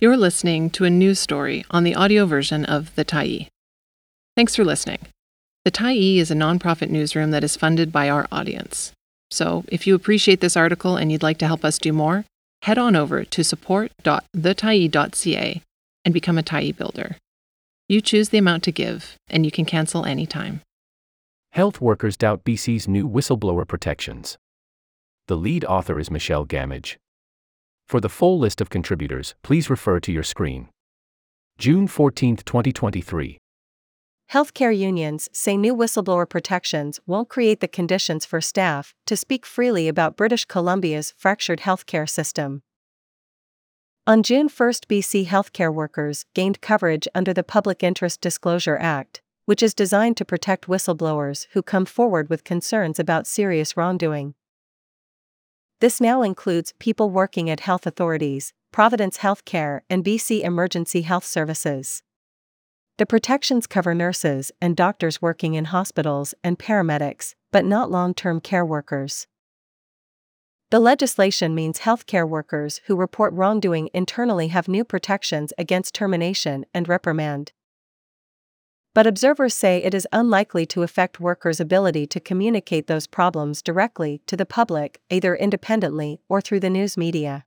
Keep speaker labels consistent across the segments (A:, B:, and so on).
A: You're listening to a news story on the audio version of The Tyee. Thanks for listening. The Tyee is a nonprofit newsroom that is funded by our audience. So, if you appreciate this article and you'd like to help us do more, head on over to support.thetyee.ca and become a Tyee builder. You choose the amount to give, and you can cancel anytime.
B: Health workers doubt BC's new whistleblower protections. The lead author is Michelle Gamage. For the full list of contributors, please refer to your screen. June 14, 2023.
C: Healthcare unions say new whistleblower protections won't create the conditions for staff to speak freely about British Columbia's fractured healthcare system. On June 1, BC healthcare workers gained coverage under the Public Interest Disclosure Act, which is designed to protect whistleblowers who come forward with concerns about serious wrongdoing. This now includes people working at health authorities, Providence Healthcare, and BC Emergency Health Services. The protections cover nurses and doctors working in hospitals and paramedics, but not long term care workers. The legislation means healthcare workers who report wrongdoing internally have new protections against termination and reprimand but observers say it is unlikely to affect workers' ability to communicate those problems directly to the public, either independently or through the news media.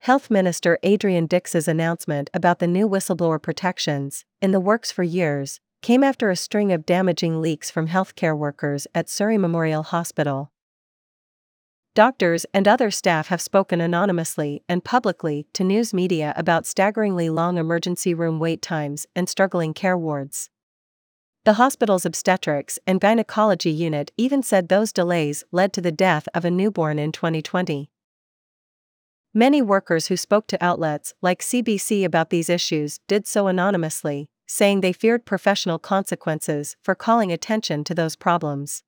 C: Health Minister Adrian Dix's announcement about the new whistleblower protections, in the works for years, came after a string of damaging leaks from healthcare workers at Surrey Memorial Hospital. Doctors and other staff have spoken anonymously and publicly to news media about staggeringly long emergency room wait times and struggling care wards. The hospital's obstetrics and gynecology unit even said those delays led to the death of a newborn in 2020. Many workers who spoke to outlets like CBC about these issues did so anonymously, saying they feared professional consequences for calling attention to those problems.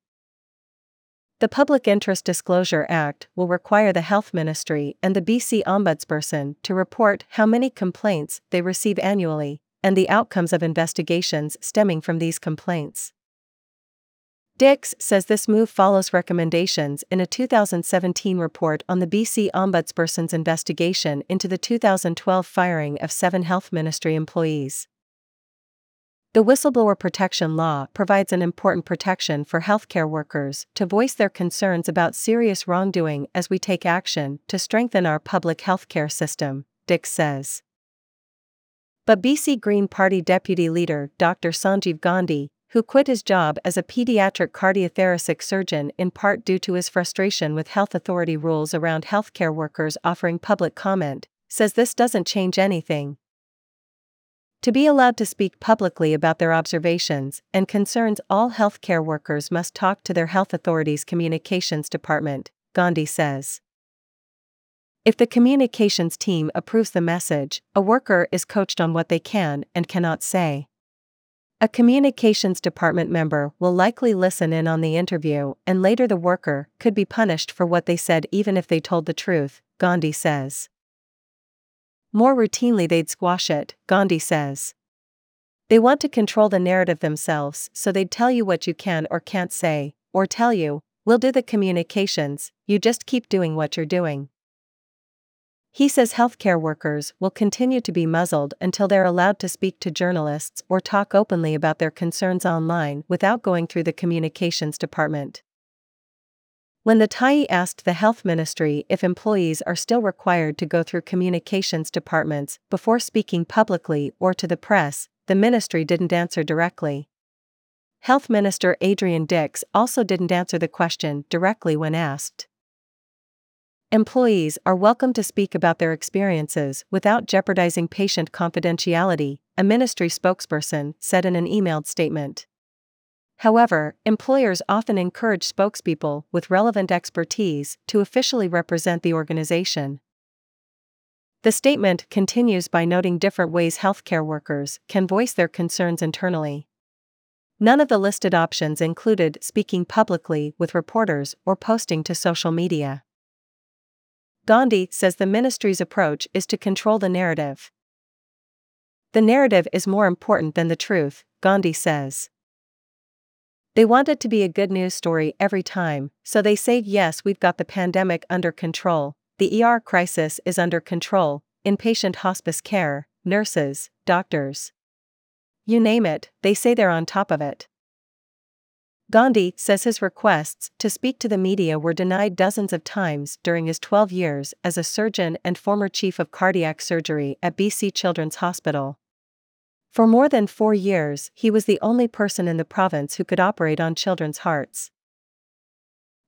C: The Public Interest Disclosure Act will require the Health Ministry and the BC Ombudsperson to report how many complaints they receive annually and the outcomes of investigations stemming from these complaints. Dix says this move follows recommendations in a 2017 report on the BC Ombudsperson's investigation into the 2012 firing of seven Health Ministry employees. The Whistleblower Protection Law provides an important protection for healthcare workers to voice their concerns about serious wrongdoing as we take action to strengthen our public healthcare system, Dix says. But BC Green Party Deputy Leader Dr. Sanjiv Gandhi, who quit his job as a pediatric cardiothoracic surgeon in part due to his frustration with health authority rules around healthcare workers offering public comment, says this doesn't change anything, to be allowed to speak publicly about their observations and concerns, all healthcare workers must talk to their health authority's communications department, Gandhi says. If the communications team approves the message, a worker is coached on what they can and cannot say. A communications department member will likely listen in on the interview, and later the worker could be punished for what they said even if they told the truth, Gandhi says. More routinely, they'd squash it, Gandhi says. They want to control the narrative themselves, so they'd tell you what you can or can't say, or tell you, we'll do the communications, you just keep doing what you're doing. He says healthcare workers will continue to be muzzled until they're allowed to speak to journalists or talk openly about their concerns online without going through the communications department. When the Tyee asked the health ministry if employees are still required to go through communications departments before speaking publicly or to the press, the ministry didn't answer directly. Health Minister Adrian Dix also didn't answer the question directly when asked. Employees are welcome to speak about their experiences without jeopardizing patient confidentiality, a ministry spokesperson said in an emailed statement. However, employers often encourage spokespeople with relevant expertise to officially represent the organization. The statement continues by noting different ways healthcare workers can voice their concerns internally. None of the listed options included speaking publicly with reporters or posting to social media. Gandhi says the ministry's approach is to control the narrative. The narrative is more important than the truth, Gandhi says. They want it to be a good news story every time, so they say, yes, we've got the pandemic under control, the ER crisis is under control, inpatient hospice care, nurses, doctors. You name it, they say they're on top of it. Gandhi says his requests to speak to the media were denied dozens of times during his 12 years as a surgeon and former chief of cardiac surgery at BC Children's Hospital. For more than four years, he was the only person in the province who could operate on children's hearts.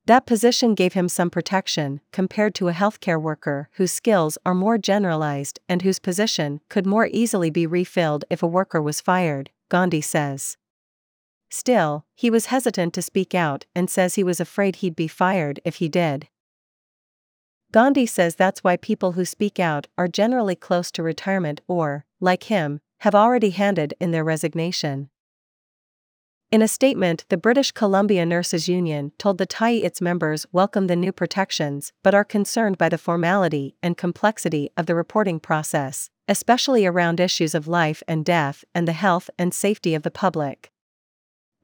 C: That position gave him some protection compared to a healthcare worker whose skills are more generalized and whose position could more easily be refilled if a worker was fired, Gandhi says. Still, he was hesitant to speak out and says he was afraid he'd be fired if he did. Gandhi says that's why people who speak out are generally close to retirement or, like him, have already handed in their resignation. In a statement, the British Columbia Nurses Union told the Tyee its members welcome the new protections but are concerned by the formality and complexity of the reporting process, especially around issues of life and death and the health and safety of the public.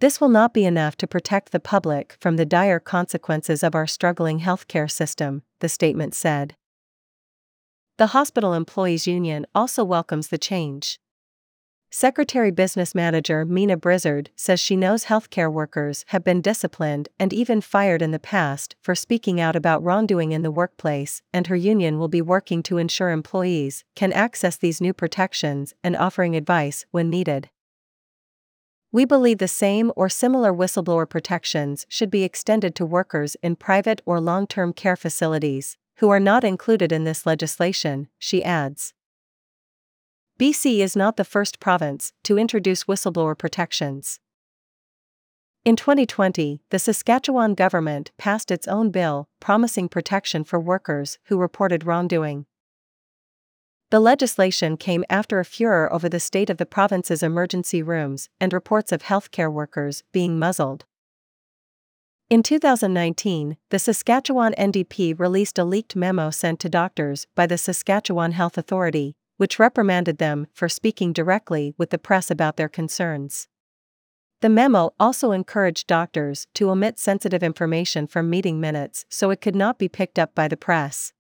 C: This will not be enough to protect the public from the dire consequences of our struggling healthcare system, the statement said. The Hospital Employees Union also welcomes the change. Secretary Business Manager Meena Brisard says she knows healthcare workers have been disciplined and even fired in the past for speaking out about wrongdoing in the workplace, and her union will be working to ensure employees can access these new protections and offering advice when needed. We believe the same or similar whistleblower protections should be extended to workers in private or long term care facilities, who are not included in this legislation, she adds. BC is not the first province to introduce whistleblower protections. In 2020, the Saskatchewan government passed its own bill promising protection for workers who reported wrongdoing. The legislation came after a furor over the state of the province's emergency rooms and reports of healthcare workers being muzzled. In 2019, the Saskatchewan NDP released a leaked memo sent to doctors by the Saskatchewan Health Authority, which reprimanded them for speaking directly with the press about their concerns. The memo also encouraged doctors to omit sensitive information from meeting minutes so it could not be picked up by the press.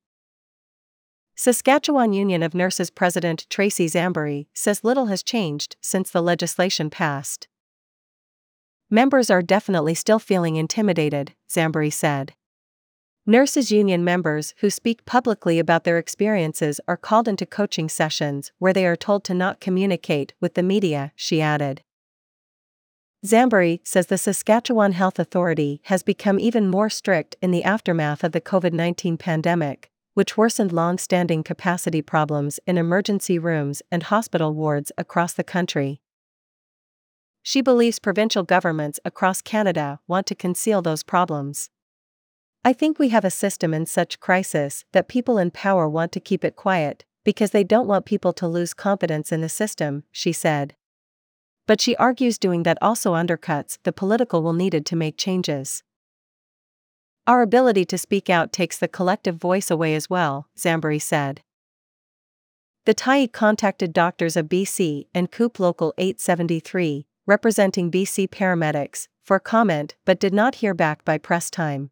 C: Saskatchewan Union of Nurses President Tracy Zambory says little has changed since the legislation passed. Members are definitely still feeling intimidated, Zambory said. Nurses Union members who speak publicly about their experiences are called into coaching sessions where they are told to not communicate with the media, she added. Zambory says the Saskatchewan Health Authority has become even more strict in the aftermath of the COVID 19 pandemic, which worsened long standing capacity problems in emergency rooms and hospital wards across the country. She believes provincial governments across Canada want to conceal those problems. I think we have a system in such crisis that people in power want to keep it quiet, because they don't want people to lose confidence in the system, she said. But she argues doing that also undercuts the political will needed to make changes. Our ability to speak out takes the collective voice away as well, Zambory said. The Tyee contacted doctors of BC and CUPE Local 873, representing BC paramedics, for comment but did not hear back by press time.